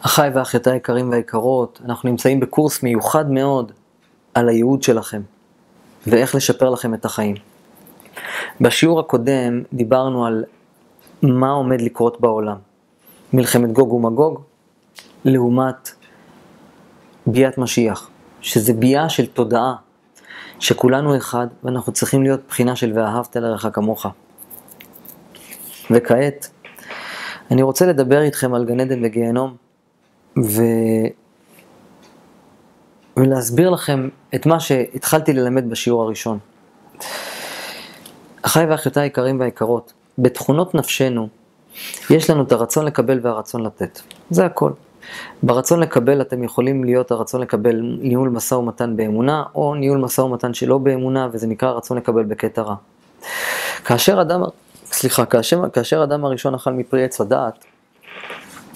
אחיי ואחיותיי היקרים והיקרות, אנחנו נמצאים בקורס מיוחד מאוד על הייעוד שלכם ואיך לשפר לכם את החיים. בשיעור הקודם דיברנו על מה עומד לקרות בעולם. מלחמת גוג ומגוג לעומת ביאת משיח, שזה ביאה של תודעה, שכולנו אחד ואנחנו צריכים להיות בחינה של ואהבת לרעך כמוך. וכעת, אני רוצה לדבר איתכם על גן עדן וגיהנום, ו... ולהסביר לכם את מה שהתחלתי ללמד בשיעור הראשון. אחיי ואחיותיי היקרים והיקרות, בתכונות נפשנו יש לנו את הרצון לקבל והרצון לתת. זה הכל. ברצון לקבל אתם יכולים להיות הרצון לקבל ניהול משא ומתן באמונה, או ניהול משא ומתן שלא באמונה, וזה נקרא רצון לקבל בקטע רע. כאשר אדם, סליחה, כאשר, כאשר אדם הראשון אכל מפרי עץ הדעת,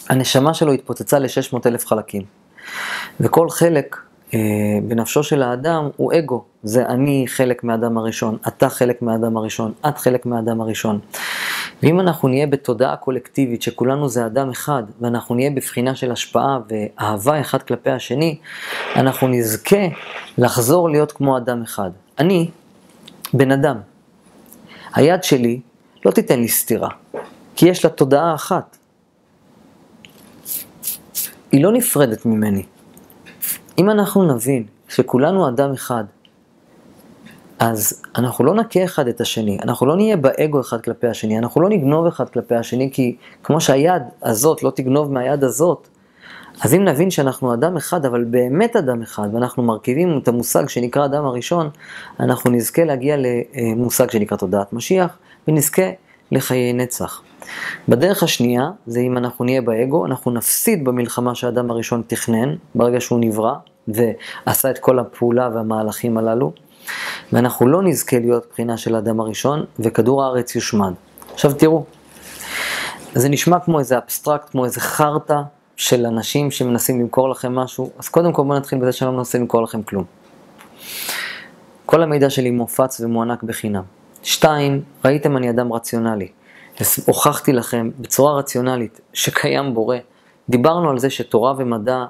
הנשמה שלו התפוצצה ל-600 אלף חלקים. וכל חלק אה, בנפשו של האדם הוא אגו. זה אני חלק מהאדם הראשון, אתה חלק מהאדם הראשון, את חלק מהאדם הראשון. ואם אנחנו נהיה בתודעה קולקטיבית שכולנו זה אדם אחד, ואנחנו נהיה בבחינה של השפעה ואהבה אחד כלפי השני, אנחנו נזכה לחזור להיות כמו אדם אחד. אני בן אדם. היד שלי לא תיתן לי סתירה, כי יש לה תודעה אחת. היא לא נפרדת ממני. אם אנחנו נבין שכולנו אדם אחד, אז אנחנו לא נכה אחד את השני, אנחנו לא נהיה באגו אחד כלפי השני, אנחנו לא נגנוב אחד כלפי השני, כי כמו שהיד הזאת לא תגנוב מהיד הזאת, אז אם נבין שאנחנו אדם אחד, אבל באמת אדם אחד, ואנחנו מרכיבים את המושג שנקרא אדם הראשון, אנחנו נזכה להגיע למושג שנקרא תודעת משיח, ונזכה לחיי נצח. בדרך השנייה, זה אם אנחנו נהיה באגו, אנחנו נפסיד במלחמה שהאדם הראשון תכנן, ברגע שהוא נברא, ועשה את כל הפעולה והמהלכים הללו, ואנחנו לא נזכה להיות בחינה של האדם הראשון, וכדור הארץ יושמד. עכשיו תראו, זה נשמע כמו איזה אבסטרקט, כמו איזה חרטא של אנשים שמנסים למכור לכם משהו, אז קודם כל בואו נתחיל בזה שאני לא מנסה למכור לכם כלום. כל המידע שלי מופץ ומוענק בחינם. שתיים, ראיתם אני אדם רציונלי. הוכחתי לכם בצורה רציונלית שקיים בורא. דיברנו על זה שתורה ומדע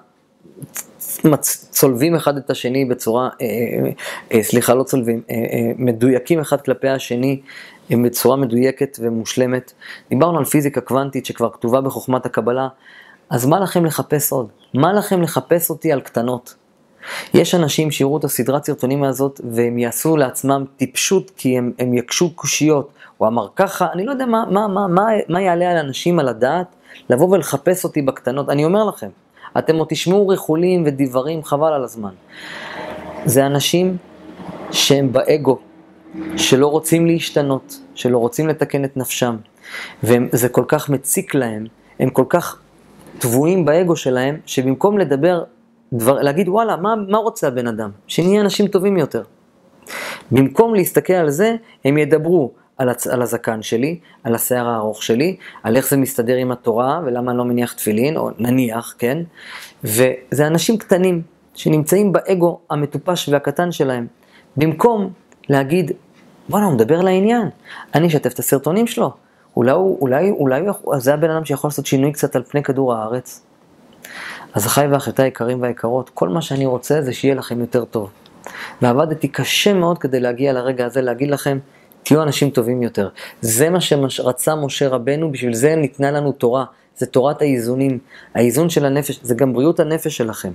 צולבים אחד את השני בצורה, אה, אה, אה, סליחה, לא צולבים, אה, אה, מדויקים אחד כלפי השני בצורה מדויקת ומושלמת. דיברנו על פיזיקה קוונטית שכבר כתובה בחוכמת הקבלה, אז מה לכם לחפש עוד? מה לכם לחפש אותי על קטנות? יש אנשים שיראו את הסדרת סרטונים הזאת והם יעשו לעצמם טיפשות כי הם, הם יקשו קושיות. הוא אמר ככה, אני לא יודע מה, מה, מה, מה, מה יעלה על אנשים על הדעת לבוא ולחפש אותי בקטנות. אני אומר לכם, אתם עוד תשמעו ריחולים ודברים, חבל על הזמן. זה אנשים שהם באגו, שלא רוצים להשתנות, שלא רוצים לתקן את נפשם, וזה כל כך מציק להם, הם כל כך טבועים באגו שלהם, שבמקום לדבר, דבר, להגיד וואלה, מה, מה רוצה הבן אדם? שנהיה אנשים טובים יותר. במקום להסתכל על זה, הם ידברו על, הצ... על הזקן שלי, על השיער הארוך שלי, על איך זה מסתדר עם התורה ולמה אני לא מניח תפילין, או נניח, כן? וזה אנשים קטנים שנמצאים באגו המטופש והקטן שלהם. במקום להגיד, בואנה, הוא מדבר לעניין, אני אשתף את הסרטונים שלו. אולי, אולי, אולי זה הבן אדם שיכול לעשות שינוי קצת על פני כדור הארץ. אז אחיי ואחיותיי היקרים והיקרות, כל מה שאני רוצה זה שיהיה לכם יותר טוב. ועבדתי קשה מאוד כדי להגיע לרגע הזה, להגיד לכם, תהיו אנשים טובים יותר. זה מה שרצה משה רבנו, בשביל זה ניתנה לנו תורה. זה תורת האיזונים. האיזון של הנפש, זה גם בריאות הנפש שלכם.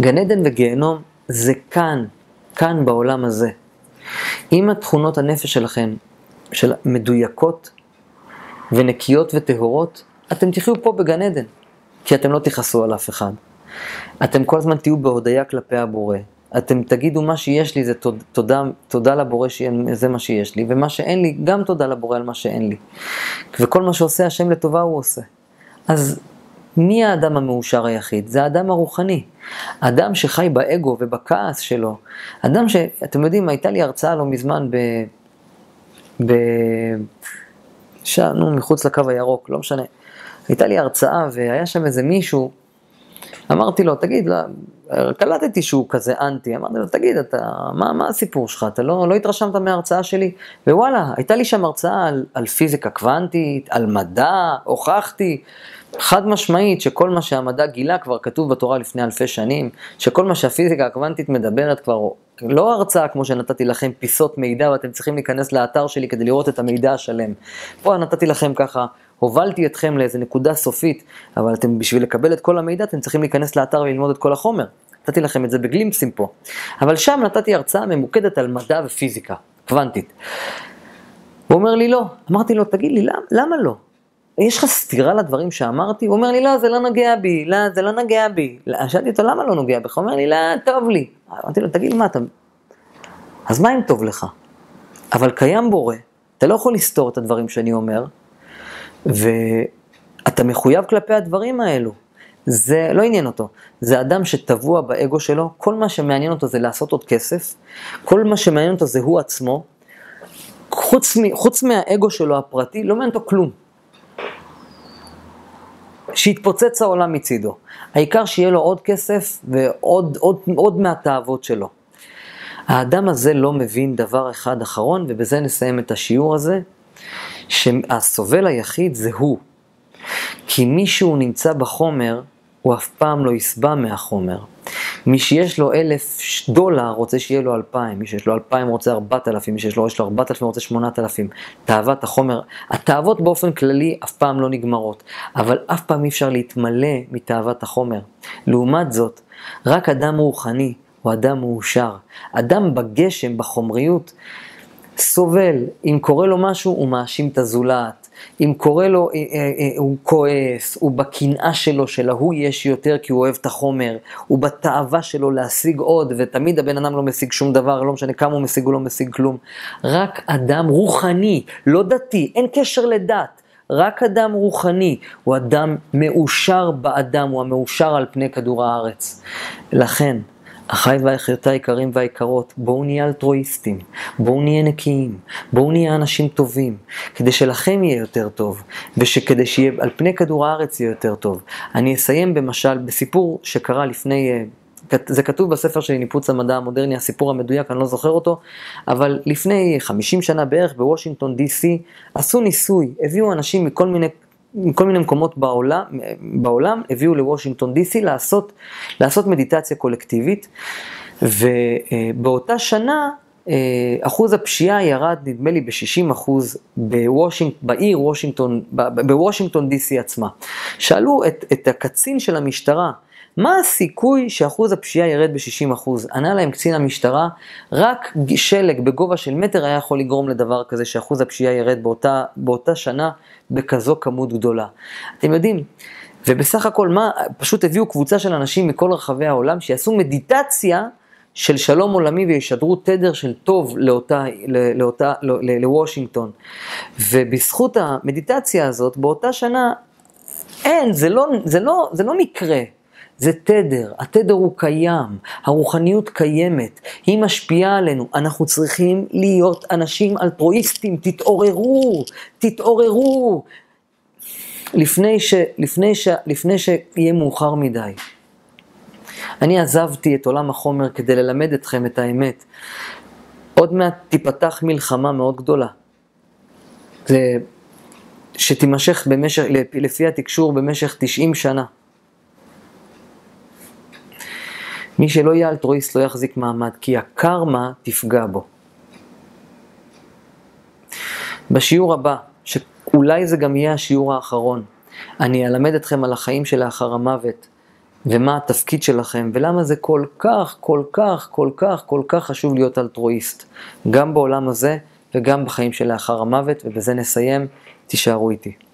גן עדן וגיהנום זה כאן, כאן בעולם הזה. אם התכונות הנפש שלכם של מדויקות ונקיות וטהורות, אתם תחיו פה בגן עדן, כי אתם לא תכעסו על אף אחד. אתם כל הזמן תהיו בהודיה כלפי הבורא, אתם תגידו מה שיש לי זה תודה, תודה לבורא שזה מה שיש לי, ומה שאין לי, גם תודה לבורא על מה שאין לי. וכל מה שעושה השם לטובה הוא עושה. אז מי האדם המאושר היחיד? זה האדם הרוחני. אדם שחי באגו ובכעס שלו. אדם ש... אתם יודעים, הייתה לי הרצאה לא מזמן ב... ב... נו, מחוץ לקו הירוק, לא משנה. הייתה לי הרצאה והיה שם איזה מישהו אמרתי לו, תגיד, לא, קלטתי שהוא כזה אנטי, אמרתי לו, תגיד, אתה, מה, מה הסיפור שלך? אתה לא, לא התרשמת מההרצאה שלי? ווואלה, הייתה לי שם הרצאה על, על פיזיקה קוונטית, על מדע, הוכחתי. חד משמעית שכל מה שהמדע גילה כבר כתוב בתורה לפני אלפי שנים, שכל מה שהפיזיקה הקוונטית מדברת כבר, לא הרצאה כמו שנתתי לכם פיסות מידע ואתם צריכים להיכנס לאתר שלי כדי לראות את המידע השלם. פה נתתי לכם ככה, הובלתי אתכם לאיזה נקודה סופית, אבל אתם בשביל לקבל את כל המידע אתם צריכים להיכנס לאתר וללמוד את כל החומר. נתתי לכם את זה בגלימפסים פה. אבל שם נתתי הרצאה ממוקדת על מדע ופיזיקה, קוונטית. הוא אומר לי לא. אמרתי לו, תגיד לי, למה, למה לא? יש לך סתירה לדברים שאמרתי? הוא אומר לי, לא, זה לא נוגע בי, לא, זה לא נוגע בי. שאלתי אותו, למה לא נוגע בך? הוא אומר לי, לא, טוב לי. אמרתי לו, תגיד, מה אתה... אז מה אם טוב לך? אבל קיים בורא, אתה לא יכול לסתור את הדברים שאני אומר, ואתה מחויב כלפי הדברים האלו. זה לא עניין אותו, זה אדם שטבוע באגו שלו, כל מה שמעניין אותו זה לעשות עוד כסף, כל מה שמעניין אותו זה הוא עצמו, חוץ, חוץ מהאגו שלו הפרטי, לא מעניין אותו כלום. שיתפוצץ העולם מצידו. העיקר שיהיה לו עוד כסף ועוד עוד, עוד מהתאוות שלו. האדם הזה לא מבין דבר אחד אחרון, ובזה נסיים את השיעור הזה, שהסובל היחיד זה הוא. כי מי שהוא נמצא בחומר, הוא אף פעם לא יסבע מהחומר. מי שיש לו אלף דולר רוצה שיהיה לו אלפיים, מי שיש לו אלפיים רוצה ארבעת אלפים, מי שיש לו, ארבעת אלפים רוצה שמונת אלפים. תאוות החומר, התאוות באופן כללי אף פעם לא נגמרות, אבל אף פעם אי אפשר להתמלא מתאוות החומר. לעומת זאת, רק אדם רוחני הוא אדם מאושר. אדם בגשם, בחומריות, סובל, אם קורה לו משהו הוא מאשים את הזולת, אם קורה לו, אה, אה, אה, הוא כועס, הוא בקנאה שלו שלהוא יש יותר כי הוא אוהב את החומר, הוא בתאווה שלו להשיג עוד, ותמיד הבן אדם לא משיג שום דבר, לא משנה כמה הוא משיג, הוא לא משיג כלום. רק אדם רוחני, לא דתי, אין קשר לדת. רק אדם רוחני הוא אדם מאושר באדם, הוא המאושר על פני כדור הארץ. לכן, אחיי ואחיותיי היקרים והיקרות, בואו נהיה אלטרואיסטים, בואו נהיה נקיים, בואו נהיה אנשים טובים, כדי שלכם יהיה יותר טוב, וכדי שיהיה על פני כדור הארץ יהיה יותר טוב. אני אסיים במשל בסיפור שקרה לפני, אה, זה כתוב בספר שלי, ניפוץ המדע המודרני, הסיפור המדויק, אני לא זוכר אותו, אבל לפני 50 שנה בערך בוושינגטון די.סי עשו ניסוי, הביאו אנשים מכל מיני מכל מיני מקומות בעולם, בעולם הביאו לוושינגטון די.סי לעשות, לעשות מדיטציה קולקטיבית, ובאותה שנה אה, אחוז הפשיעה ירד נדמה לי ב-60 אחוז בוושינג, בעיר וושינגטון, בוושינגטון די.סי עצמה. שאלו את, את הקצין של המשטרה, מה הסיכוי שאחוז הפשיעה ירד ב-60%? ענה להם קצין המשטרה, רק שלג בגובה של מטר היה יכול לגרום לדבר כזה שאחוז הפשיעה ירד באותה, באותה שנה בכזו כמות גדולה. אתם יודעים, ובסך הכל מה, פשוט הביאו קבוצה של אנשים מכל רחבי העולם שיעשו מדיטציה של שלום עולמי וישדרו תדר של טוב לאותה, לאותה, לוושינגטון. ובזכות המדיטציה הזאת, באותה שנה, אין, זה לא, זה לא, זה לא מקרה. זה תדר, התדר הוא קיים, הרוחניות קיימת, היא משפיעה עלינו, אנחנו צריכים להיות אנשים אלטרואיסטים, תתעוררו, תתעוררו, לפני, ש, לפני, ש, לפני שיהיה מאוחר מדי. אני עזבתי את עולם החומר כדי ללמד אתכם את האמת. עוד מעט תיפתח מלחמה מאוד גדולה. זה שתימשך במשך, לפי התקשור במשך 90 שנה. מי שלא יהיה אלטרואיסט לא יחזיק מעמד, כי הקרמה תפגע בו. בשיעור הבא, שאולי זה גם יהיה השיעור האחרון, אני אלמד אתכם על החיים שלאחר המוות, ומה התפקיד שלכם, ולמה זה כל כך, כל כך, כל כך, כל כך חשוב להיות אלטרואיסט, גם בעולם הזה וגם בחיים שלאחר המוות, ובזה נסיים, תישארו איתי.